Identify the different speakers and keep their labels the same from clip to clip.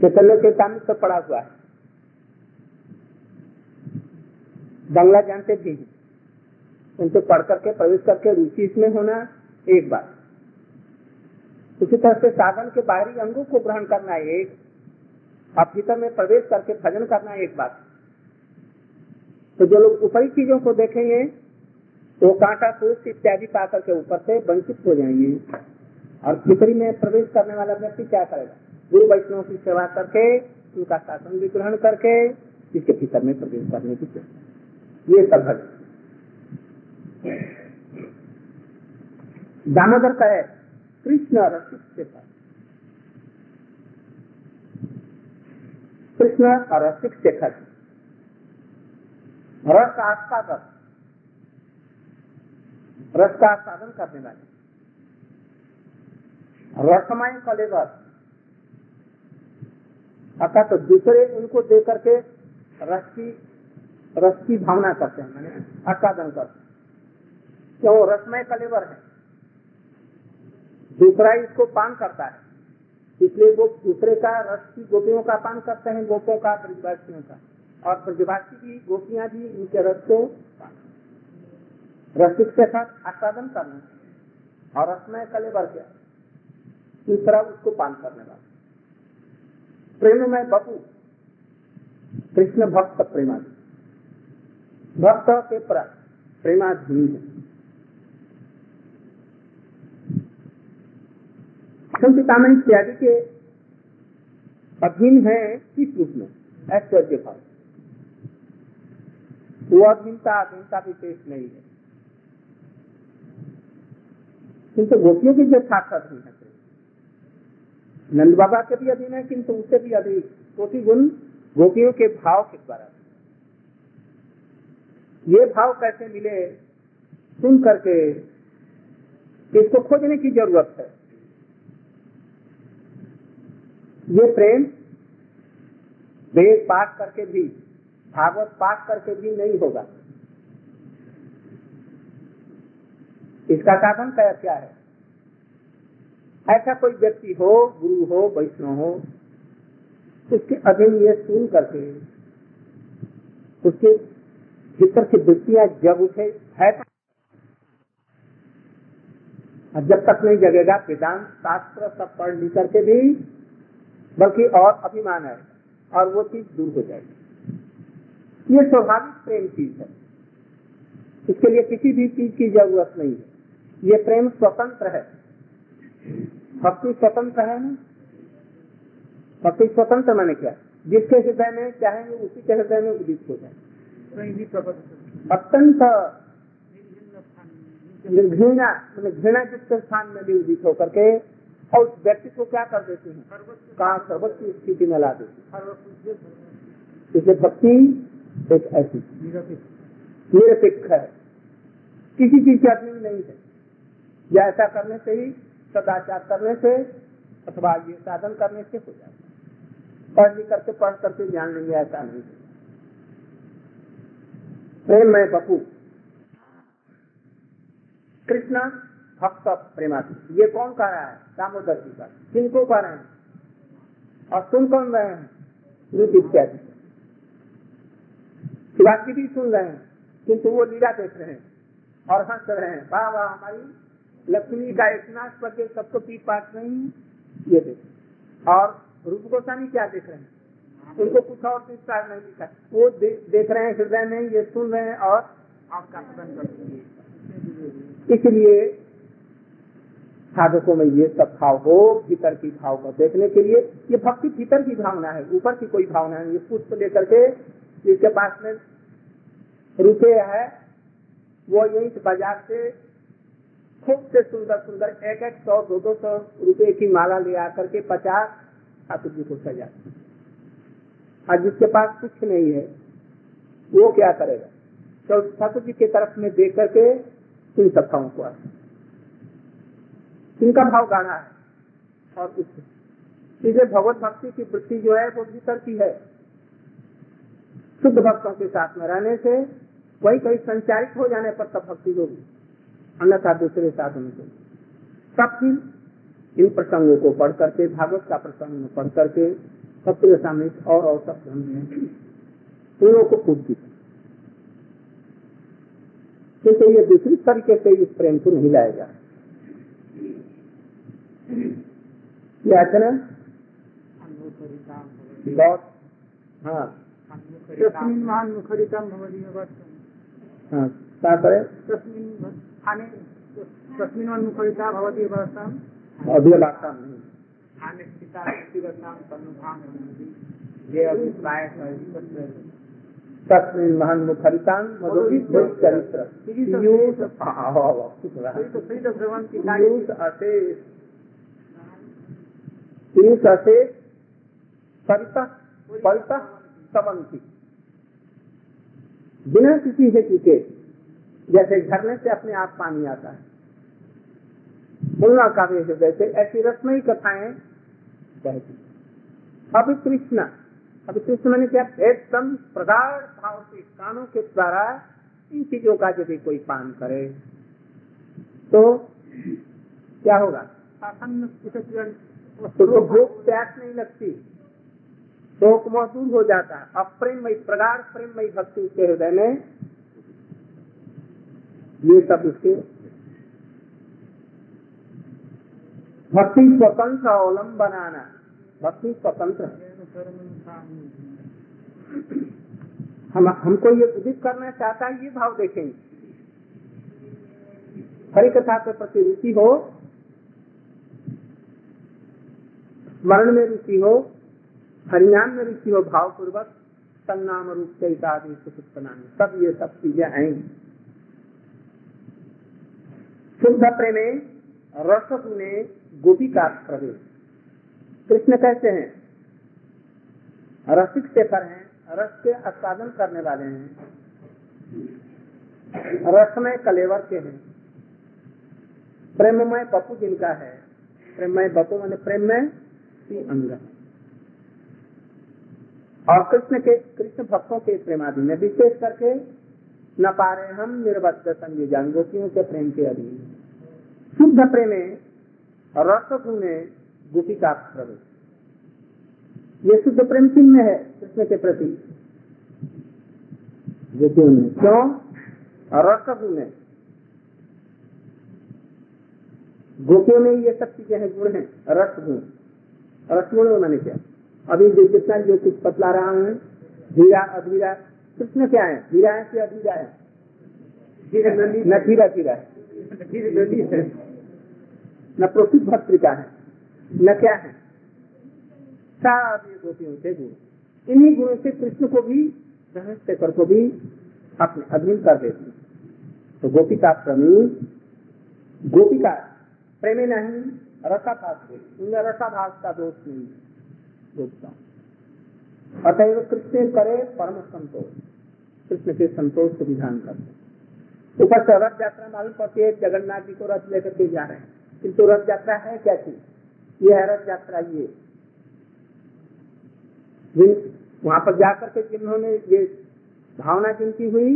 Speaker 1: चैतन्य चेतामित तो पड़ा हुआ है। बंगला जानते भी हैं। उनसे पढ़ करके, प्रवेश करके रुचि इसमें होना एक बात। उसी तरह से साधन के बाहरी अंगों को ग्रहण करना एक और भीतर में प्रवेश करके भजन करना एक बात। तो जो लोग ऊपरी चीज़ों को देखेंगे, वो कांटा फूस इत्यादि पा करके ऊपर से वंचित हो जाएँगे। और भीतरी में प्रवेश करने वाला व्यक्ति क्या करेगा? गुरु वैष्णव की सेवा करके, उनका शासन भी ग्रहण करके, इसके भीतर में प्रवेश करने की चेष्टा। ये सब भजन दामोदर का है, कृष्ण रसिक शेखर कृष्ण और रसिक शेखर रस का आस्वादक रस का आस्वादन करने वाले। रसमय कलेवर। अर्थात तो दूसरे उनको दे करके रस की रस की भावना करते हैं, मैंने आस्वादन करते क्यों रसमय कलेवर है। दूसरा इसको पान करता है। इसलिए वो दूसरे का रस की गोपियों का पान करते हैं, गोपों का, ब्रजवासियों का। और ब्रजवासी की गोपियाँ भी इनके रस को रसिक के साथ आस्वादन करना और रसमय कलेवर क्या तीसरा उसको पान करने वाला। प्रेम में बपू। कृष्ण भक्त प्रेमाधीन भक्त के प्रा प्रेमाधीन है। संचितामणि इत्यादि के अधीन है किस रूप में? ऐश्वर्य भाव वो अधीनता अधीनता विशेष नहीं है। किंतु गोपियों की जो साक्षात है। नंद बाबा के भी अधीन है, किंतु उससे भी अधिक कोटि गुण गोपियों के भाव के द्वारा। ये भाव कैसे मिले, सुन करके इसको खोजने की ज़रूरत है। ये प्रेम वेद पाठ करके भी, भागवत पाठ करके भी नहीं होगा। इसका कारण क्या क्या है? ऐसा कोई व्यक्ति हो, गुरु हो, वैष्णव हो, उसके अधीन ये सुन करके, उसके भीतर की वृत्तियाँ जब उठे, है जब तक नहीं जगेगा, वेदांत शास्त्र सब पढ़ लिख करके भी, बल्कि और अभिमान है, और वो चीज़ दूर हो जाएगी। ये स्वाभाविक प्रेम चीज़ है। इसके लिए किसी भी चीज़ की ज़रूरत नहीं है। ये प्रेम स्वतंत्र है। भक्ति स्वतंत्र है ना? भक्ति स्वतंत्र मैंने क्या? जिसके हृदय में चाहेंगे, उसी के हृदय में उदित हो जाए। अत्यंत घृणा घृणा जिसके स्थान में भी उदित होकर के, और उस व्यक्ति को क्या कर देते हैं? कहा सर्वस्व स्थिति में ला देते इसलिए भक्ति एक ऐसी निरपेक्ष है। किसी चीज़ के अधीन नहीं है। या ऐसा करने से ही सदाचार करने से अथवा ये साधन करने से हो जाता है। पढ़ लिख करके पढ़ करके जान लेंगे, ऐसा नहीं प्रेम में बपू। कृष्ण भक्त प्रेमाती ये कौन कह रहा है? दामोदर जी का। किनको कह रहे हैं? और सुन कौन रहे हैं? रुद इत्यादि। शिवाजी भी सुन रहे हैं, किंतु वो लीला देख रहे हैं और हंस रहे हैं। वाह वाह, हमारी लक्ष्मी का इतना करके सबको पीट पाट नहीं ये देख। और रूप गोस्वामी क्या देख रहे हैं? उनको कुछ और विस्तार नहीं दिखा। वो दे, देख रहे हैं हृदय में ये सुन रहे हैं और आपका इसलिए साधकों में ये सब भाव हो भीतर की भाव को देखने के लिए ये भक्ति भीतर की भावना है ऊपर की कोई भावना नहीं। पुष्प लेकर के जिसके पास में रुपये है वो यही बाज़ार से खूब से सुंदर सुंदर एक एक सौ दो दो सौ रुपए की माला ले आकर के पचास ठाकुर जी को सजा और जिसके पास कुछ नहीं है, वो क्या करेगा? तो ठाकुर जी की तरफ़ में देख करके इन सत्ताओं को इनका भाव गाना है और कुछ इसलिए भगवत भक्ति की वृत्ति जो है, वो भीतर की है। शुद्ध भक्तों के साथ में रहने से वही कहीं संचारित हो जाने पर तब भक्ति होगी। अन्यथा दूसरे साधन को तब फिर इन प्रसंगों को पढ़ करके भागवत का प्रसंग पढ़ करके सबके सामने और और सब लोगों को पूछती क्योंकि ये दूसरी तरीके से इस प्रेम को नहीं लाया जा याचना बहुत हाँ
Speaker 2: तस्मिन् महान् मुखरितं भवति
Speaker 1: हाँ क्या करे
Speaker 2: तस्मिन् स्थाने तस्मिन् भवति
Speaker 1: अभी बात
Speaker 2: स्थाने स्थिता व्यक्तिगतां ये अभिप्राय
Speaker 1: तस्मिन महान मुखरितान चरित्र। पीयूष।
Speaker 2: प्रीत
Speaker 1: परिता समंती। बिना किसी हेतु के। जैसे झरने से अपने आप पानी आता है। मुन्ना काव्य से ऐसी रत्नई कथाएँ कहती अभी कृष्णा अभी कृष्ण मैंने क्या एकदम प्रगाढ़ भाव से कानों के द्वारा इन चीज़ों का यदि कोई पान करे तो क्या होगा? तो भूख प्यास नहीं लगती शोक महसूस हो जाता। है अप्रेमयी प्रगाढ़ प्रेमयी भक्ति उसके हृदय में ये सब उसके भक्ति स्वतंत्र अवलंब बनाना भक्ति स्वतंत्र। हम, हमको ये उदित करना चाहता है, ये भाव देखेंगे हरि कथा के प्रति रुचि हो, स्मरण में रुचि हो, हरिनाम में रुचि हो भाव पूर्वक संनाम रूप से सब ये सब चीज़ें आएँगी। शुद्ध प्रेमे रस गुणे गोपी का प्रवेश कृष्ण कहते हैं, रसिक शेखर हैं, रस के आस्वादन करने वाले हैं। रस में कलेवर के हैं। प्रेममय बपू जिनका है, प्रेममय बपू मैंने प्रेम में सी अंग और कृष्ण के, कृष्ण भक्तों के प्रेमादि में विशेष करके, न पा रहे हम निर्बद्ध संयोजन गोपियों के प्रेम के अधीन। शुद्ध प्रेमे गोपी का प्रवेश। ये शुद्ध प्रेम में है कृष्ण के प्रति। क्यों? रस गुण है गोपियों में ये सब चीज़ें हैं गुण है रस गुण। रस गुण मैंने क्या। अभी जो जितना जो कुछ बतला रहा हूँ धीरा अधीरा कृष्ण क्या है? धीरा है कि अधीरा है? न धीरा धीरा है न प्रोसित भत्रिका है, न क्या है? सारे गोपियों से गुण इन्हीं गुणों से कृष्ण को भी शेखर को भी अपने अधीन कर देते तो गोपिका प्रेमी गोपिका प्रेमी नहीं, रसाभास उनमें रसाभास का दोष नहीं, गोपिका। अतएव कृष्ण करे परम संतोष। कृष्ण के संतोष को विधान करते ऊपर से रथ यात्रा मालूम पड़ती है जगन्नाथ जी को रथ लेकर के जा रहे हैं। किंतु रथ यात्रा है क्या चीज़? ये है रथ यात्रा ये। वहाँ पर जाकर के जिन्होंने ये भावना जिनकी हुई,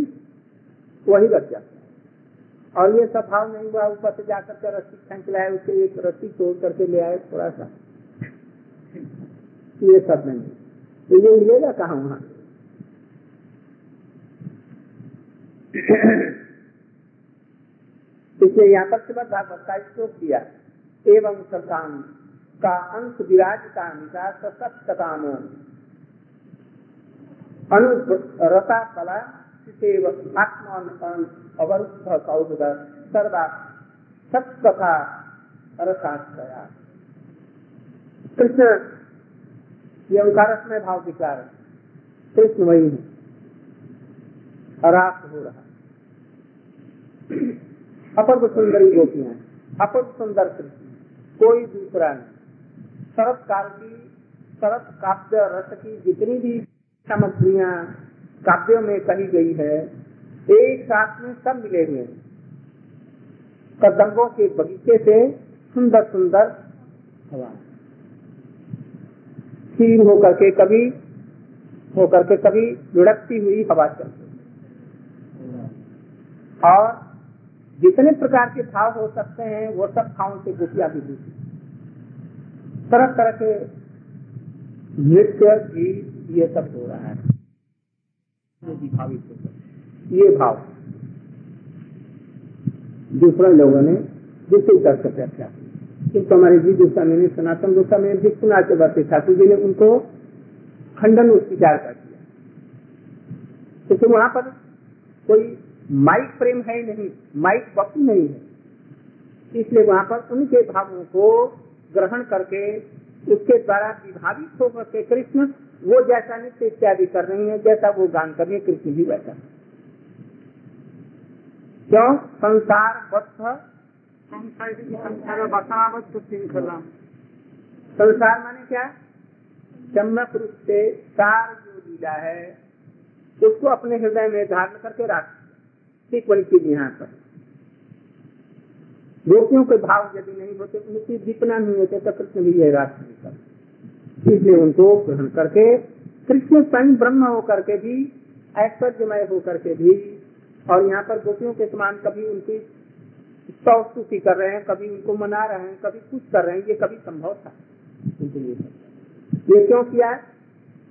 Speaker 1: वही रथ जाता और ये सब भाव नहीं हुआ, ऊपर से जाकर के रस्सी खेच लाए उसके एक रस्सी तोड़ करके ले आए थोड़ा सा ये सब नहीं तो ये मिलेगा कहा वहाँ? इसलिए यहाँ पर श्रीमद भागवत का श्लोक दिया। एवं सतान का अंश विराजता निकास सप्तकामो अनुरता कला शिव आत्मान अवरुद्ध सर्वा सत्कथा कृष्ण, ये में भाव विचार कृष्ण वही है। रास हो रहा। अपर सुंदरी गोपियाँ अपर सुंदर कृष्ण कोई दूसरा नहीं। शरत काल की, शरत काव्य रस की जितनी भी सामग्रियाँ काव्यों में कही गई है, एक साथ में सब मिले हुए हैं। कदम्बों के बगीचे से सुंदर सुंदर हवा क्षीण होकर के कभी, होकर के कभी लुढ़कती हुई हवा चलती और जितने प्रकार के भाव हो सकते हैं, वो सब भावों से गोपिया भी दूसरी तरह तरह के नृत्य, गीत, ये सब हो रहा है। ये भाव दूसरे लोगों ने दूसरी तरफ़ से व्याख्या किंतु हमारे जी गोस्वामी ने सनातन गोस्वामी ने विश्वनाथ चक्रवर्ती ठाकुर जी ने उनको खंडन स्वीकार कर दिया क्योंकि वहाँ पर कोई माइक प्रेम है नहीं माइक वक्त नहीं है। इसलिए वहाँ पर उनके भावों को ग्रहण करके उसके द्वारा विभावित होकर के कृष्ण वो जैसा नित्य इत्यादि कर रही है जैसा वो गान कर रही है कृष्ण भी वैसा। क्यों? संसार बद्ध।
Speaker 2: संसार संसार
Speaker 1: माने क्या? चम्मक रूप से सार जो लीला है उसको अपने हृदय में धारण करके रख चीज़ यहाँ पर। गोपियों के भाव यदि नहीं होते उनकी दीपना नहीं होते तो कृष्ण भी यह कर इसलिए उनको ग्रहण करके, कृष्ण स्वयं ब्रह्म होकर के भी, ऐश्वर्यमय होकर के भी, और यहाँ पर गोपियों के समान कभी उनकी स्तुति कर रहे हैं, कभी उनको मना रहे हैं, कभी कुछ कर रहे हैं, ये कभी संभव था। ये क्यों किया?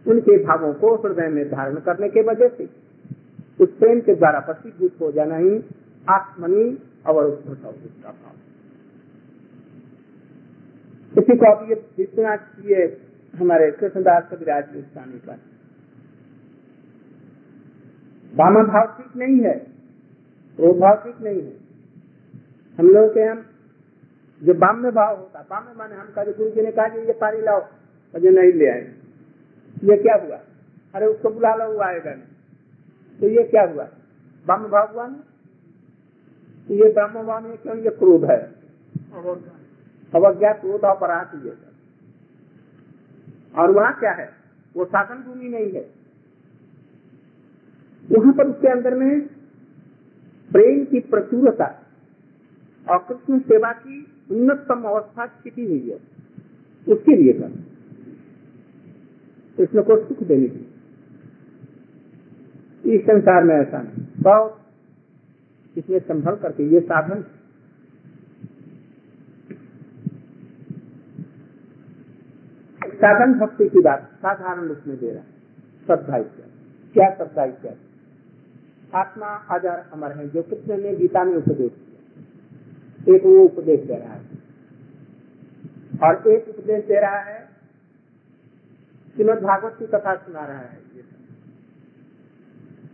Speaker 1: उनके भावों को हृदय में धारण करने के वजह से। उस प्रेम के द्वारा पसीभूत हो जाना ही आत्मनि और भाव इसी को अब ये विश्वनाथ ये हमारे कृष्णदास कविराज गोस्वामी पर। वामा भाव ठीक नहीं है वो भाव ठीक नहीं है। हम लोग के हम जो बाम्य भाव होता, बाम्य माने हम कहा गुरु जी ने कहा कि ये पारी लाओ मुझे नहीं ले आए। ये क्या हुआ? अरे उसको बुला लो, वो आएगा नहीं। तो ये क्या हुआ? ब्रह्म भाव हुआ ना ये ब्रह्म भाव में क्यों? ये क्रोध है। अवज्ञा क्रोध अपराध ये और वहाँ क्या है? वो शासन भूमि नहीं है। वहाँ पर उसके अंदर में प्रेम की प्रचुरता और कृष्ण सेवा की उन्नतम अवस्था छिपी हुई है। उसके लिए कर कृष्ण को सुख देने की इस संसार में ऐसा नहीं। बहुत इसमें संभल करके ये साधन साधन भक्ति की बात साधारण रूप में दे रहा श्रद्धा इत्यादि। क्या श्रद्धा इत्यादि? आत्मा अजर अमर है, जो कृष्ण ने गीता में उपदेश दिया एक वो उपदेश दे रहा है। और एक उपदेश दे रहा है। श्रीमद भागवत की कथा सुना रहा है।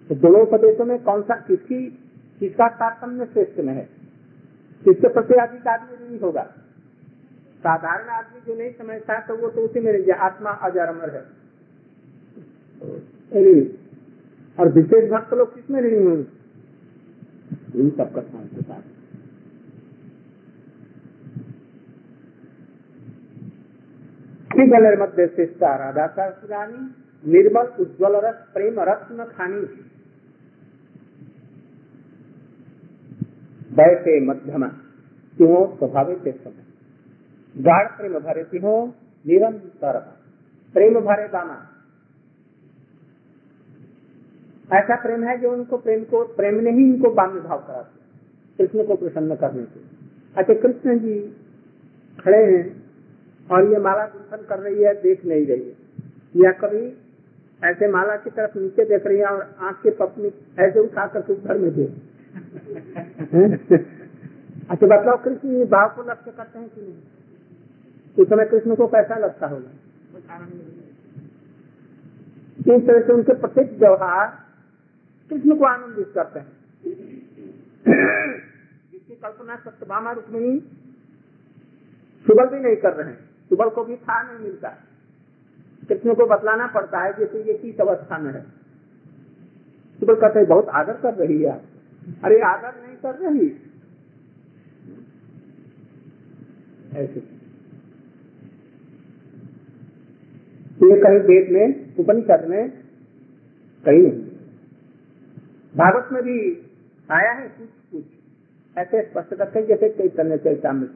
Speaker 1: तो दोनों उपदेशों में कौन सा किसकी, किसका तारतम्य श्रेष्ठ में है? किसके प्रति अधिक आदमी नहीं होगा? साधारण आदमी जो नहीं समझता तो वो तो उसी में रह आत्मा अजर अमर है और विशेष भक्त लोग किसमें नहीं होंगे? इन सब कथाओं के साथ मध्य शिष्टा राधा सहस्रानी निर्मल, उज्ज्वल रस, प्रेम रत्न खानी। बैठे मध्यमा तिहो स्वभावे से समय गाढ़ प्रेम भरे तिहो निरंतर प्रेम भरे दामा ऐसा प्रेम है जो उनको प्रेम को, प्रेम ने ही इनको बाम्य भाव करा कृष्ण को प्रसन्न करने से अच्छा कृष्ण जी खड़े हैं और ये माला गुंथन कर रही है, देख नहीं रही है। या कभी ऐसे माला की तरफ़ नीचे देख रही है और आँख के पपनी ऐसे उठा कर में देख अच्छा बताओ कृष्ण ये भाव को लक्ष्य करते हैं कि नहीं? उस समय कृष्ण को कैसा लगता होगा? इस तरह से उनके प्रत्येक व्यवहार कृष्ण को आनंदित करते हैं। जिसकी कल्पना सत्यभामा रुक्मिणी सुबल भी नहीं कर रहे हैं। सुबल को भी था नहीं मिलता। कृष्ण को बतलाना पड़ता है जैसे ये किस अवस्था में है। सुबल कहते बहुत आदर कर रही है आप। अरे आदर नहीं कर रही। ऐसे। ये कहीं वेद में, उपनिषद में कहीं नहीं। भागवत में भी आया है कुछ कुछ। ऐसे स्पष्ट करते जैसे कई चैतन्य चैतन्य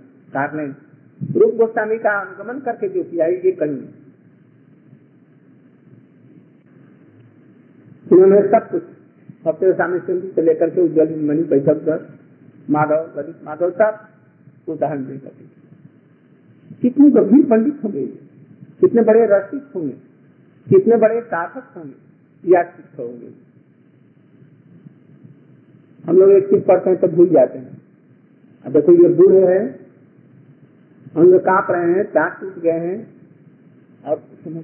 Speaker 1: ने रूप गोस्वामी का अनुगमन करके जो किया है, ये कहीं इन्होंने सब कुछ सत्य स्वामी सिंधु से लेकर के उज्जवल मणि बैठक कर माधव, ललित माधव सब उदाहरण दे करके कितने गंभीर पंडित होंगे, कितने बड़े रसिक होंगे, कितने बड़े साधक होंगे या चित्त होंगे। हम लोग एक चीज़ पढ़ते हैं तो भूल जाते हैं। अब देखो ये बूढ़े हैं, अंग काँप रहे हैं, दांत टूट गए हैं, और समझ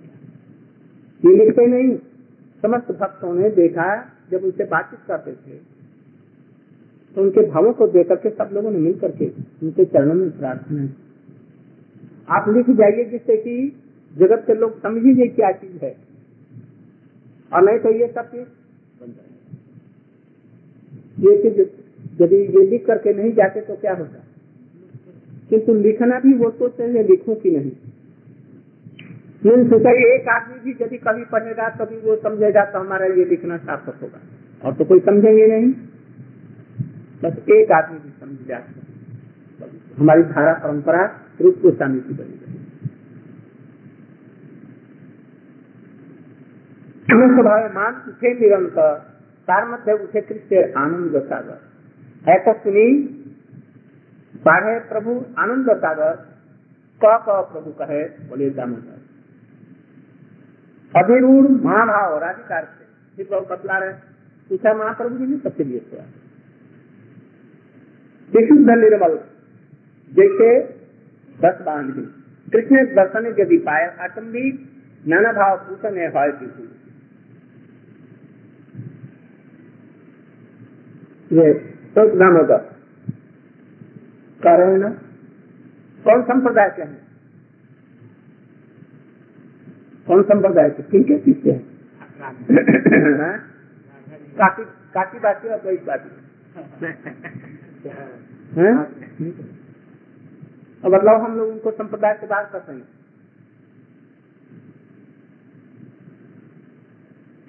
Speaker 1: ये लिखते नहीं, समस्त भक्तों ने देखा जब उनसे बातचीत करते थे तो उनके भावों को देख करके सब लोगों ने मिल करके उनके चरणों में प्रार्थना है आप लिख जाइए जिससे कि जगत के लोग समझिए क्या चीज़ है। और नहीं तो ये सब चीज़ ये चीज़ यदि ये लिख करके नहीं जाते तो क्या होता किंतु लिखना भी वो सोचते हैं, लिखूं कि नहीं? सोचा एक आदमी भी यदि कभी पढ़ेगा कभी वो समझेगा तो हमारा ये लिखना सार्थक होगा। और तो कोई समझेंगे नहीं। बस एक आदमी भी समझ जाए। हमारी धारा परंपरा रूप गोस्वामी की बनी स्वभाव मान उठे निरंतर। तार मध्य उठे कृष्ण आनंद सागर। ऐसा सुनी पाढ़े प्रभु आनंद सागर। क प्रभु कहे, बोले दामोदर। अभिरूढ़ महाभाव, राधिकार से। फिर बतला रहे। पूछा, महाप्रभु जी ने सबके लिए विशुद्ध निर्मल जैसे दस बाँध। कृष्ण दर्शन यदि पाए आचंदी नाना भाव पूछन है ये तो नाम होगा। ना कौन संप्रदाय के हैं? कौन संप्रदाय के किनके पीछे है? काटी काटी बाती और कोई बाती अब मतलब हम लोग उनको संप्रदाय से बात करते हैं।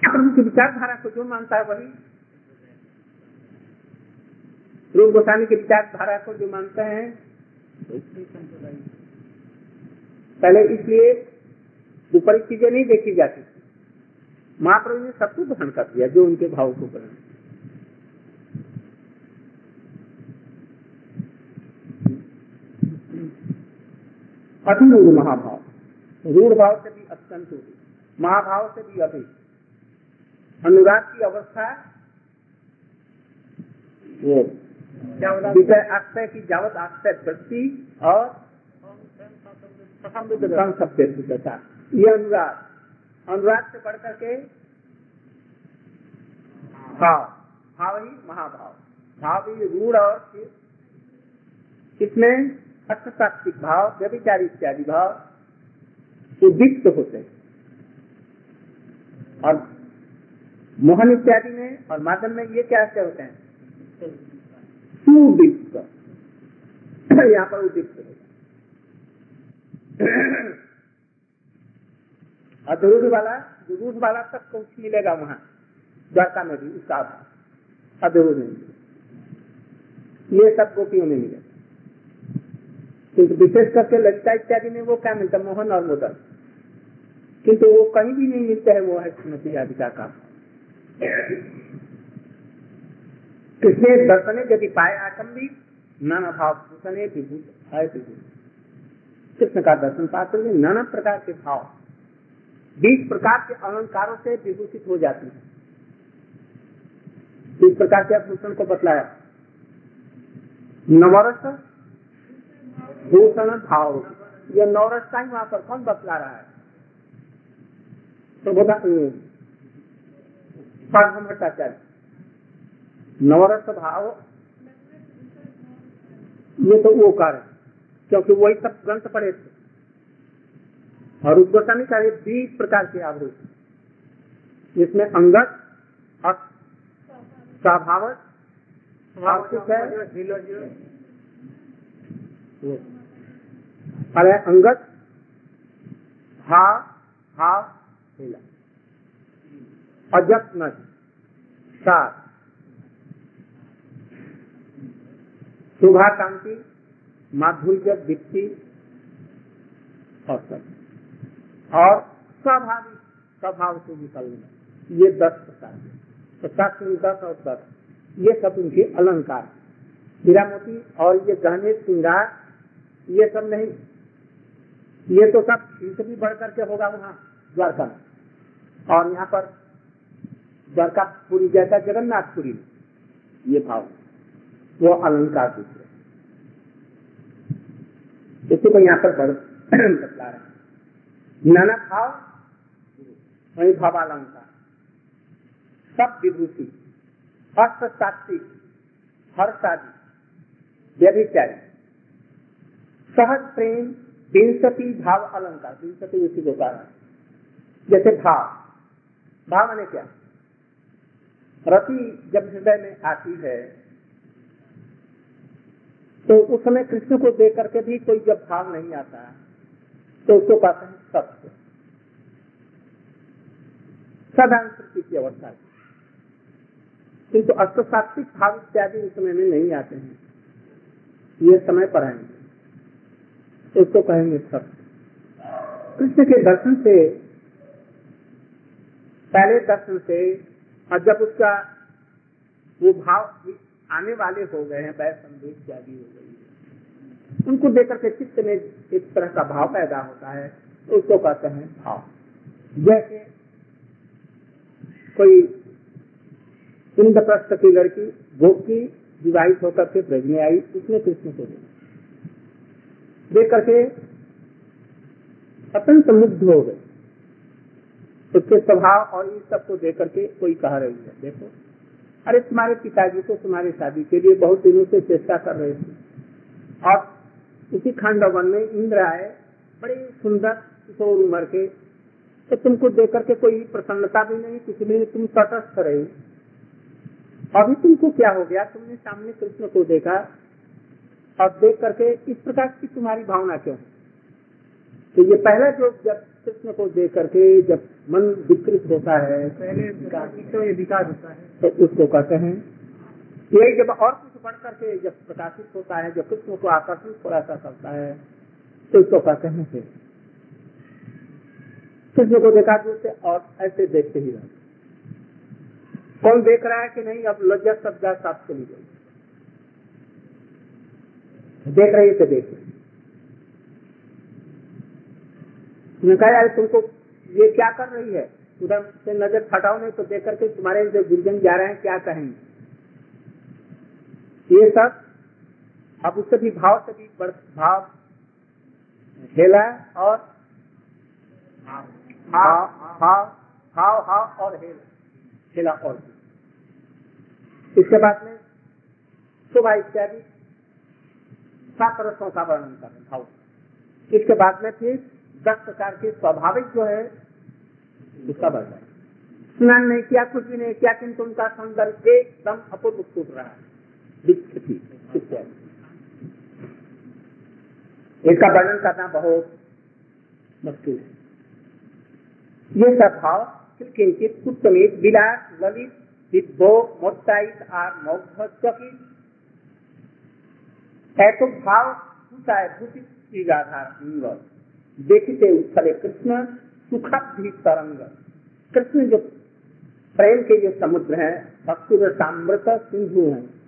Speaker 1: प्रभु की विचारधारा को जो मानता है वही। रूप गोस्वामी की विचारधारा को जो मानते हैं। पहले इसलिए ऊपरी चीज़ें नहीं देखी जाती महाप्रभु ने सब कुछ ग्रहण कर दिया जो उनके भाव को ग्रहण। अतिरूढ़ महाभाव। रूढ़ भाव से भी अत्यंत महाभाव से भी अधिक अनुराग की अवस्था वो विषय आश्रय की जावत आश्रय वृत्ति और सभ्यता ये अनुराग। अनुराग से पढ़ करके भाव। भाव ही महाभाव। भाव ही रूढ़ और इसमें अर्थशास्त्रिक भाव, व्यभिचारी इत्यादि भाव उद्दीप्त होते हैं। और मोहन इत्यादि में और माध्यम में ये क्या से होते हैं? सुदीप्त यहाँ पर उद्दीप्त होता अधरूढ़ वाला रूढ़ वाला तक कुछ मिलेगा वहाँ। द्वारका में भी, उसका अधरूढ़ में ये सब गोपियों में मिलेगा किंतु विशेष करके ललिता इत्यादि में वो क्या मिलता? मोहन और मोदन किंतु वो कहीं भी नहीं मिलते है, वो है श्रीमती राधिका का। कृष्ण दर्शने यदि पाए आचंबी नाना भाव भूषणे विभूत है कृष्ण का दर्शन पात्र नाना प्रकार के भाव। बीस प्रकार के अलंकारों से विभूषित हो जाती है। इस प्रकार के आभूषण को बतलाया। नवरस, भूषण, भाव। यह नवरस का ही वहाँ पर कौन बतला रहा है? तो बोला भट्टाचार्य नवरस, भाव। ये तो वो कारण क्योंकि वही सब ग्रंथ पढ़े थे। और उद्गोस्वामी का ये बीस प्रकार के आभूषण जिसमें अंगत स्वाभावत अरे अंगत भाव भाव अजत्न सात शुभाकांति माधुर्य, दीप्ति, और सब। और स्वाभाविक स्वभाव से निकलना ये दस प्रकार तो सात दस और दस, ये सब उनके अलंकार हीरा मोती और ये गहने श्रृंगार ये सब नहीं। ये तो सब इनसे भी बढ़ करके होगा वहाँ, द्वारका में। और यहाँ पर द्वारका द्वारकापुरी जैसा जगन्नाथपुरी ये भाव वो अलंकार दूसरे इसी को यहाँ पर बतला रहे हैं। नाना भाव वही भावालंकार सब विभूति अर्थ सात्विक हर्षादि, व्यभिचारी। सहज प्रेम, विंशति भाव अलंकार। विंशति उसी को कारण। जैसे भाव। भाव मैंने क्या? रति जब हृदय में आती है तो उस समय कृष्ण को देख करके भी कोई जब भाव नहीं आता तो उसको कहते हैं सत्य सदांकृति की अवस्था किंतु अष्टसात्विक भाव इत्यादि उस समय में नहीं आते हैं। ये समय पर आएँगे। उसको कहेंगे सत्य कृष्ण के दर्शन से, पहले दर्शन से, और जब उसका वो भाव आने वाले हो गए हैं वह संदेश इत्यादि हो है उनको देख के चित्त में एक तरह का भाव पैदा होता है तो उसको कहते हैं भाव। जैसे कोई इंद्रप्रस्थ की लड़की भोग की विवाहित होकर के ब्रज में आई, उसने कृष्ण को देखा। देख करके अत्यंत मुग्ध हो गए उसके स्वभाव और इस सबको देख करके कोई कह रही है, देखो, अरे तुम्हारे पिताजी को तुम्हारी शादी के लिए बहुत दिनों से चेष्टा कर रहे थे। और उसी खांडवन में इंद्र आए बड़े सुंदर किशोर उम्र के। तो तुमको देख करके कोई प्रसन्नता भी नहीं कुछ भी तुम तटस्थ रहे। अभी तुमको क्या हो गया? तुमने सामने कृष्ण को देखा। और देख करके इस प्रकार की तुम्हारी भावना क्यों? तो ये पहला जो जब कृष्ण को देख करके जब मन विकृत होता है
Speaker 2: पहले तो ये विकास होता है।
Speaker 1: तो उसको कहते हैं यही जब और कुछ बढ़ करके जब प्रकाशित होता है, जब कृष्ण को आकर्षण थोड़ा सा करता है तो उसको कहते हैं कृष्ण को देखा दूर से और ऐसे देखते ही रहते कौन देख रहा है कि नहीं, अब लज्जा सब्जा साफ़ चली गई। देख रही तो देख रही कहा यार तुमको ये क्या कर रही है? उधर से नज़र हटाओ नहीं तो देख करके तुम्हारे जो गुरुजन जा रहे हैं, क्या कहेंगे? ये सब, अब उससे भी भाव से भी भाव हेला और भाव भाव हाव और हेला हेला और इसके बाद में शोभा इत्यादि सात रसों का वर्णन कर भाव। इसके बाद में फिर दस प्रकार के स्वाभाविक जो है, उसका जाए स्नान नहीं किया, कुछ भी नहीं किया, किंतु उनका सौंदर्य एकदम अपूर्व टूट रहा है। इसका वर्णन करना बहुत मुश्किल है। ये सब भाव किंचित उत्तमित, विलास, ललित विभो मोत्साहित और मौघी है तो भाव है भूषित आधार देखते उछले कृष्ण सुखद तरंग। कृष्ण जो प्रेम के जो समुद्र है, भक्ति सामृत सिंधु है।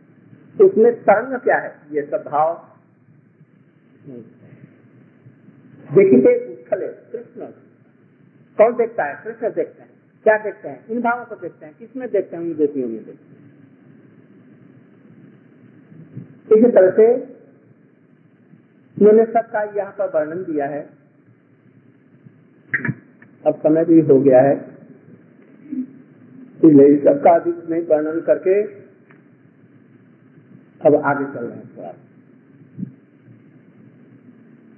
Speaker 1: उसमें तरंग क्या है? ये सब भाव देखते उछले कृष्ण। कौन देखता है? कृष्ण देखते हैं। क्या देखते हैं? इन भावों को देखते हैं। किसमें देखते हैं? उन गोपियों में देखते हैं। इसी तरह से मैंने सबका यहाँ पर वर्णन दिया है। अब समय भी हो गया है इसलिए सबका अधिक नहीं वर्णन करके अब आगे चल रहे हैं थोड़ा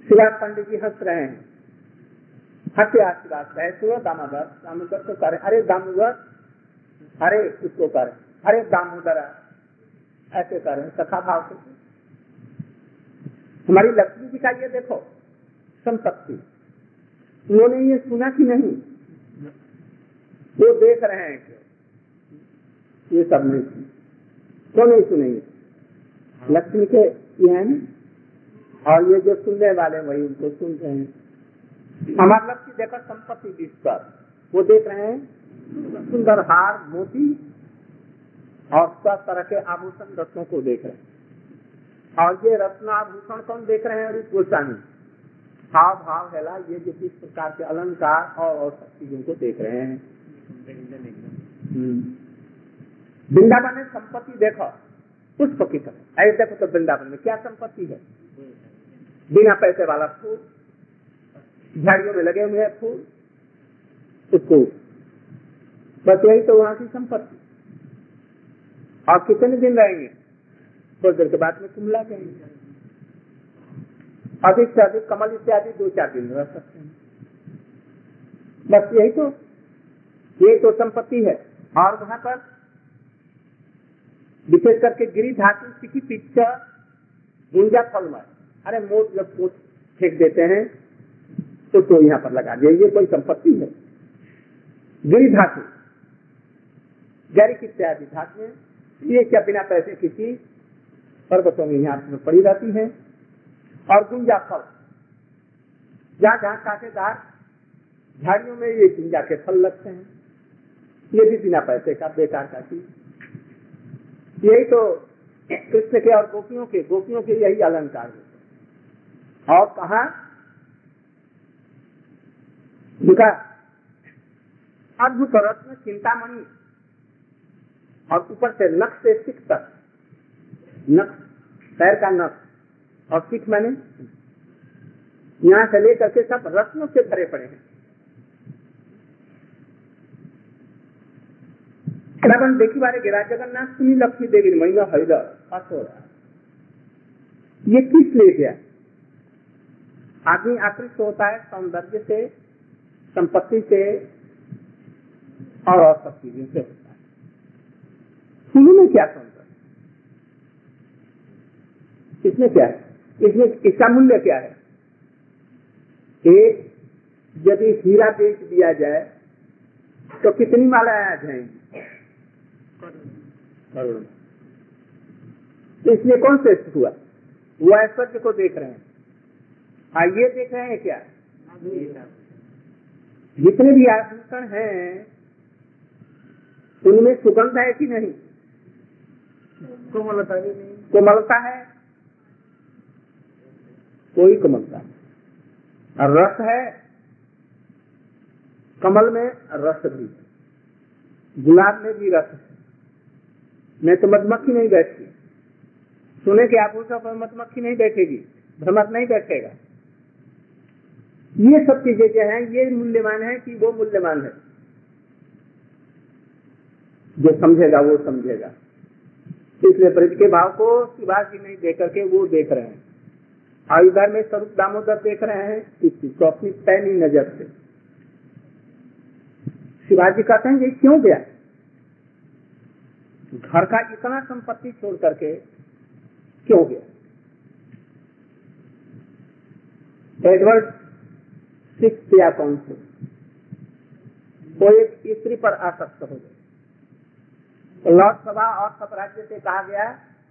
Speaker 1: शिवाज पंडित जी हंस रहे हैं। हंसे आशीर्वाद है सुनो दामोदर दामोदर को करे। अरे दामोदर, अरे उसको करे। अरे दामोदर, ऐसे करें। सखा भाव से। हमारी लक्ष्मी जी का ये देखो, संपत्ति। उन्होंने ये सुना कि नहीं? वो देख रहे हैं। ये सब नहीं क्यों नहीं सुनेंगे? लक्ष्मी के ये है ना और ये जो सुनने वाले वही उनको सुन रहे हैं। हमारे लक्ष्य देखो संपत्ति विश्व वो देख रहे हैं सुंदर हार मोती और सब तरह के आभूषण रत्नों को देख रहे हैं। और ये रत्न आभूषण कौन देख रहे हैं अरे गोस्वामी? हाव भाव हेला ये जो किस प्रकार के अलंकार और और सब चीज़ों को देख रहे हैं। हम्म। वृंदावन में संपत्ति देखो। पुष्प की तरह। देखो तो वृंदावन में क्या संपत्ति है? बिना पैसे वाला फूल, झाड़ियों में लगे हुए हैं फूल, उसको बस यही तो वहाँ की संपत्ति। और कितने दिन रहेंगे? थोड़ी देर के बाद में कुमला जाएँगे अधिक से अधिक कमल इत्यादि दो चार दिन रह सकते हैं। बस यही तो ये तो संपत्ति है। और वहाँ पर विशेष करके गिरी धातु की पिक्चर गुंजा फल में। अरे मोट जब पोट फेंक देते हैं तो तो यहाँ पर लगा दिया ये कोई संपत्ति है गिरी धातु गैरिक इत्यादि धातु ये क्या बिना पैसे की चीज़ पर्वतों में यहाँ में पड़ी रहती है? और गुंजा फल, जहाँ जहाँ कांटेदार झाड़ियों में ये गुंजा के फल लगते हैं, ये भी बिना पैसे का बेकार का चीज़। यही तो कृष्ण के और गोपियों के गोपियों के यही अलंकार होते और कहा अद्भुत रत्न चिंतामणि और ऊपर से नख से सिख तक, नख, पैर का नख और सिख मैंने, यहाँ से लेकर के सब रत्नों से भरे पड़े हैं। देखी बारे गिरा जगन्नाथ सुनी लक्ष्मी देवी हरिदर असोरा ये किस लिए गया आदमी आकृष्ट होता है सौंदर्य से संपत्ति से और और सब चीज़ों से होता है फूलों में क्या सौंदर्य इसमें क्या है इसमें इसका मूल्य क्या है एक यदि हीरा बेच दिया जाए तो कितनी मालाएँ आ जाएँगी तो इसलिए कौन श्रेष्ठ हुआ? वो ऐश्वर्य को देख रहे हैं। आइए देख रहे हैं क्या? जितने भी आभूषण हैं उनमें सुगंध है कि नहीं?
Speaker 2: कोमलता भी नहीं।
Speaker 1: कोमलता है? कोई कोमलता और रस है? कमल में रस भी। गुलाब में भी रस है। मैं तो मधुमक्खी नहीं बैठती। सुने के आभूषण पर मधुमक्खी नहीं बैठेगी, भ्रमर नहीं बैठेगा। ये सब चीज़ें जो है, ये मूल्यवान है कि वो मूल्यवान है। जो समझेगा, वो समझेगा। इसलिए ब्रज के भाव को शिवाजी नहीं देख करके वो देख रहे हैं। इधर में स्वरूप दामोदर देख रहे हैं, इस चीज़ को अपनी पैनी नज़र से। शिवाजी कहते हैं, ये क्यों गया? घर का इतना संपत्ति छोड़ करके क्यों गया? एडवर्ड सिक्स या कौन से वो एक स्त्री पर आसक्त हो गए। लॉर्ड सभा और सब राज्य से कहा गया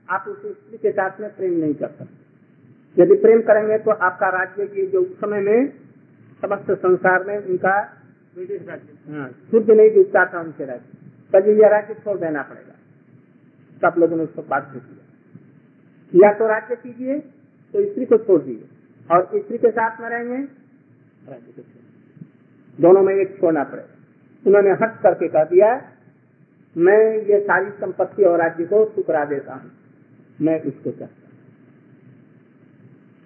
Speaker 1: आप उस स्त्री के साथ में प्रेम नहीं कर सकते। यदि प्रेम करेंगे तो आपका राज्य की जो उस समय में समस्त संसार में उनका
Speaker 2: ब्रिटिश राज्य।
Speaker 1: हाँ, शुद्ध नहीं डूबता था उनके राज्य। तभी यह राज्य छोड़ देना पड़ेगा। सब लोगों ने उसको बाध्य किया। या तो राज्य कीजिए तो स्त्री को छोड़ दीजिए। और स्त्री के साथ में रहेंगे, राज्य को छोड़। दोनों में एक छोड़ना पड़ेगा उन्होंने हट करके कह दिया, मैं ये सारी संपत्ति और राज्य को ठुकरा देता हूँ। मैं इसको चाहता हूँ।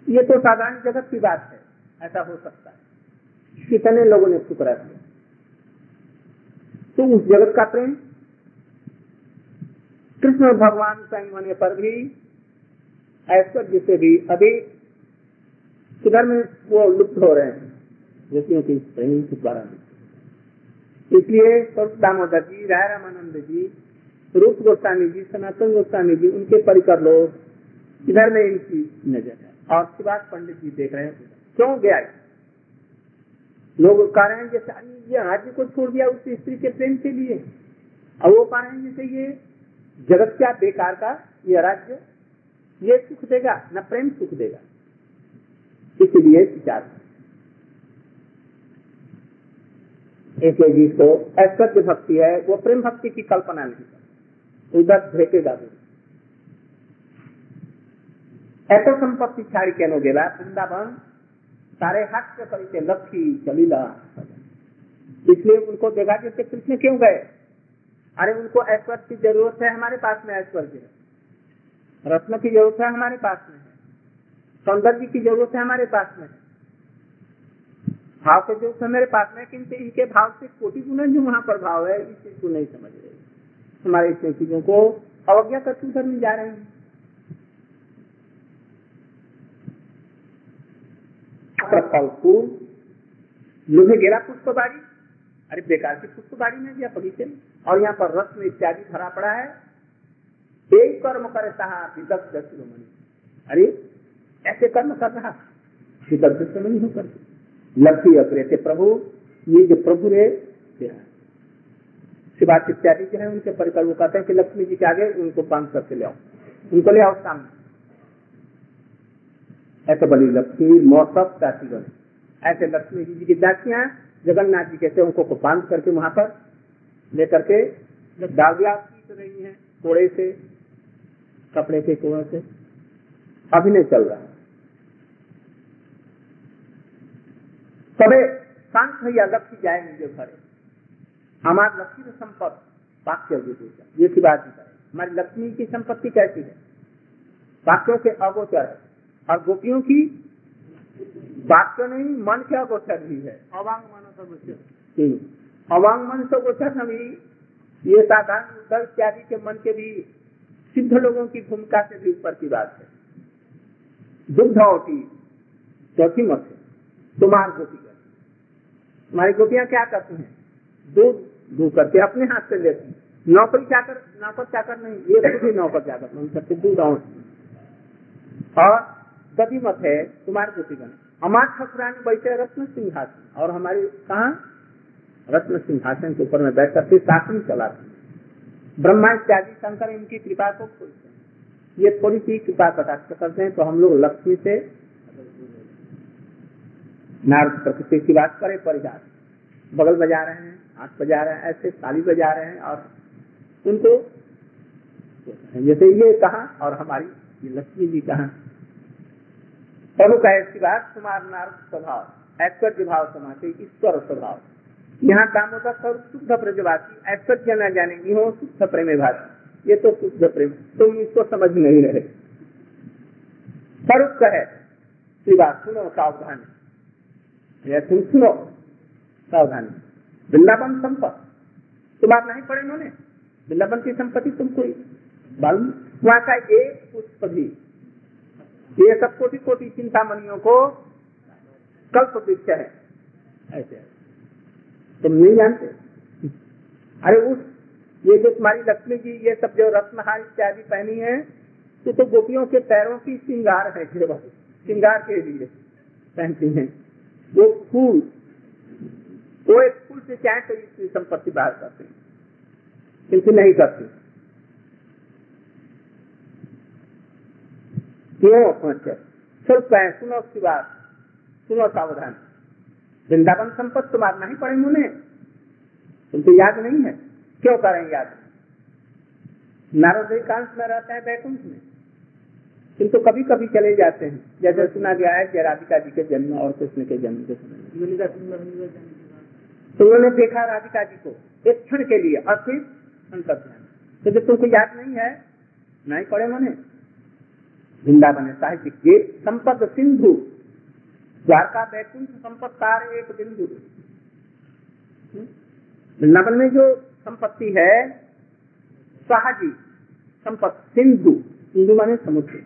Speaker 1: ये तो साधारण जगत की बात है। ऐसा हो सकता है। कितने लोगों ने ठुकरा दिया? तो उस जगत का प्रेम कृष्ण भगवान संग होने पर भी, ऐश्वर्य से भी अभी इधर में वो लुप्त हो रहे हैं। व्यक्तियों की प्रेम द्वारा इसलिए दामोदर जी, राय रामानंद जी, रूप गोस्वामी जी, सनातन गोस्वामी जी, उनके परिकर लोग, इधर में इनकी नज़र है। और शिवाज पंडित जी देख रहे हैं, क्यों गया लोग कह रहे हैं जैसे ये राज्य को छोड़ दिया उस स्त्री के प्रेम के लिए। और वो कह रहे हैं जैसे ये जगत क्या बेकार का? ये राज्य। ये सुख देगा, न प्रेम सुख देगा। इसलिए विचार। इसलिए जिसको ऐश्वर्य भक्ति है, वो प्रेम भक्ति की कल्पना नहीं कर उधर भेटेगा भी ऐसा संपत्ति छाड़ी केनो गेला, वृंदावन, सारे हक के परिचय लक्ष्मी चलीला इसलिए उनको देखा कि कृष्ण क्यों गए? अरे उनको ऐश्वर्य की ज़रूरत है हमारे पास में, ऐश्वर्य है रत्न की ज़रूरत है हमारे पास में। है सौंदर्य की ज़रूरत है हमारे पास में। है भाव की ज़रूरत है मेरे पास में, किंतु इनके भाव से कोटि गुना जो वहाँ पर भाव है, इस चीज़ को नहीं समझ रहे। हमारे इन चीज़ों को अवज्ञा करते करने जा रहे हैं। लोहे गिरा पुष्पबाड़ी अरे बेकार की पुष्पबाड़ी में दिया बगीचे में और यहाँ पर रत्न इत्यादि भरा पड़ा है। एक कर्म करे सहा विदग्ध शिरोमणि अरे, ऐसे कर्म कर रहा। विदग्ध शिरोमणि हो करके लक्ष्मी अग्रे प्रभु, ये जो प्रभु रे शिवाज इत्यादि जो है, उनके परिकर वो कहते हैं कि लक्ष्मी जी के आगे उनको पाँच करके ले आओ। उनको ले आओ सामने ऐसे बड़ी लक्ष्मी, मौसम ऐसे लक्ष्मी जी की दासियाँ जगन्नाथ जी कहते हैं उनको बाँध करके वहाँ पर लेकर के डालिया पीट रही है कोड़े से कपड़े के कोड़े से। अभिनय चल रहा। है तबे शांत भैया लक्ष्मी जाएँगे जो घरे। हमारे लक्ष्मी संपत्ति वाक्य ये की बात है हमारी लक्ष्मी की संपत्ति कैसी है? वाक्यों के अगोचर है। और गोपियों की वाक्य नहीं मन के अगोचर भी है।
Speaker 2: अवांग मन
Speaker 1: अवांग मन से गोचर भी ये साधारण उद्धव इत्यादि के मन के भी सिद्ध लोगों की भूमिका से भी ऊपर की बात है। दुग्ध होती, चौथी मत है। तुम्हार गोपी हमारी गोपियाँ क्या करती हैं? दूध दूध करके अपने हाथ से लेती नौकरी चाकर, नौकर चाकर नहीं, ये खुद ही नौकर चाकर नहीं करते, दूध और। गति मत है, तुम्हारे गोपीगण हमारे ठाकुरानी बैठे रत्न सिंहासन। और हमारी कहा? रत्न सिंहासन के ऊपर में बैठ करके शासन चलाते ब्रह्मा इत्यादि शंकर इनकी कृपा को खोलते हैं। ये थोड़ी सी कृपा कटाक्ष करते हैं तो हम लोग लक्ष्मी से नारद प्रकृति की बात करें, परिहार। बगल बजा रहे हैं, हाथ बजा रहे हैं, ऐसे ताली बजा रहे हैं और उनको जैसे ये कहा और हमारी ये लक्ष्मी जी कहा। प्रभु का ऐसी बात कुमार नारद स्वभाव, ऐश्वर्य भाव समाते ईश्वर स्वभाव। यहाँ दामोदर स्वरूप शुद्ध ब्रजवासी ऐश्वर्य न जानेंगी हो, शुद्ध प्रेम भाषी ये तो शुद्ध प्रेम तुम इसको समझ नहीं रहे। स्वरूप कहे बात सुनो, सावधान तुम सुनो सावधानी वृंदावन संपत्ति तो बात नहीं पड़े उन्होंने वृंदावन की संपत्ति तुमको मालूम वहाँ का एक पुष्प भी, ये सब कोटि कोटि चिंतामणियों को कल्प वृक्ष है। ऐसे तुम नहीं जानते। अरे उस ये जो तुम्हारी लक्ष्मी जी, ये सब जो रत्नहार इत्यादि पहनी है तो तो गोपियों के पैरों की श्रृंगार है श्रृंगार के लिए पहनती हैं। वो फूल, वो एक फूल से चाहे तो इसकी संपत्ति बाहर करते हैं। किंतु नहीं करते। क्यों सिर्फ़ कहें सुनो उसकी बात, सुनो सावधान। वृंदावन संपत्ति तुम्हारा ही पड़ेंगे उन्हें तुमको याद नहीं है। क्यों करें याद? नारद एकांश में रहते हैं बैकुंठ में। किंतु कभी कभी चले जाते हैं। जैसे सुना गया है कि राधिका जी के जन्म और कृष्ण के जन्म के समय। तो उन्होंने देखा राधिका जी को एक क्षण के लिए और फिर अंतर ध्यान तो जब तुमको याद नहीं है, नहीं पढ़े मैंने। वृंदावन साहित्य के संपद सिंधु द्वारका बैकुंठ संपत्तार एक बिंदु वृंदावन में जो संपत्ति है साहजी संपत्ति सिंधु सिंधु माने समुद्र।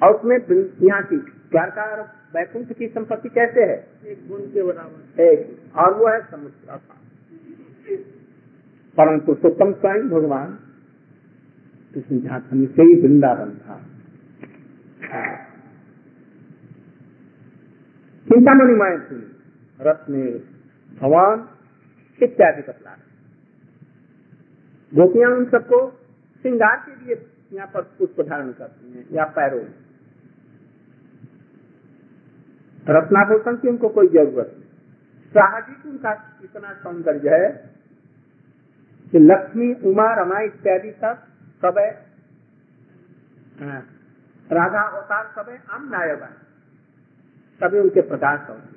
Speaker 1: और उसमें यहाँ की द्वारका और वैकुंठ की संपत्ति कैसे है?
Speaker 2: एक गुण के बराबर।
Speaker 1: एक और वो है समुद्र परम पुरुषोत्तम स्वयं भगवान कृष्ण झांसी से ही वृंदावन था। चिंतामणि माए थी रत्न, भगवान, इत्यादि बतला गोपियाँ उन सबको श्रृंगार के लिए यहाँ पर पुष्प धारण करती हैं या पैरों रत्नाभूषण की उनको कोई ज़रूरत नहीं। साहजिक उनका इतना सौंदर्य है कि लक्ष्मी, उमा, रमा इत्यादि सब सब है, राधा, अवतार सब है। आम नायक है। सभी उनके प्रकाश होंगे।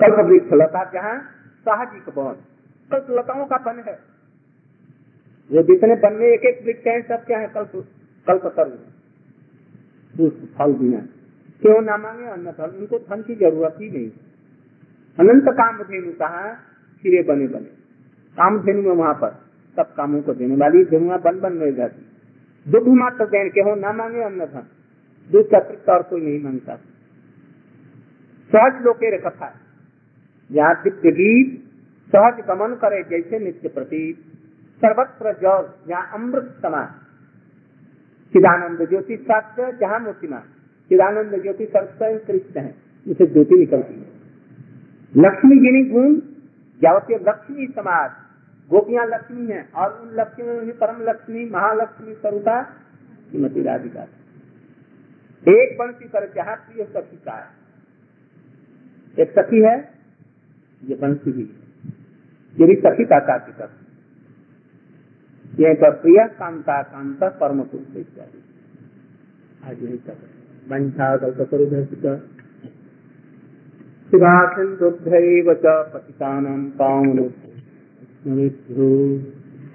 Speaker 1: कल्प वृक्ष लता जहाँ साहजिक वन कल्प लताओं का वन है। वो जितने वन में एक एक वृक्ष है सब क्या है? कल्प कल्प तर्व फल दिया। क्यों ना मांगे? अन्न फल उनको धन की ज़रूरत ही नहीं। अनंत काम धेनु कहा खीरे बने बने काम धेनु में वहाँ पर सब कामों को देने वाली धेनुआ बन बन रह जाती दुग्ध मात्र देन के हो, ना मांगे अन्न धन दूध का और कोई नहीं माँगता। सहज लोके कथा यहाँ दिव्य गीत सहज गमन करे जैसे नित्य प्रतीत। सर्वत्र जल जहाँ अमृत समान चिदानंद ज्योति शास्त्र, जहाँ मूर्तिमान। चिदानंद ज्योति सर्वस्वयं कृष्ण है। उसे ज्योति निकलती है। लक्ष्मी गिनी गुण जावतीय लक्ष्मी समाज। गोपियाँ लक्ष्मी हैं और उन लक्ष्मी में परम लक्ष्मी, महालक्ष्मी स्वरूपा श्रीमती राधिका। एक बंशी कर जहाँ प्रिय सखी का है। एक सखी है, ये बंशी भी ये भी सखी का कार्तिक यह पर प्रिय कांता कांता परम पुरुष आज यही कर वंशा कल्पतरुभ्य शिवा सिंधुभ्यैव च पतितानां पावनो let go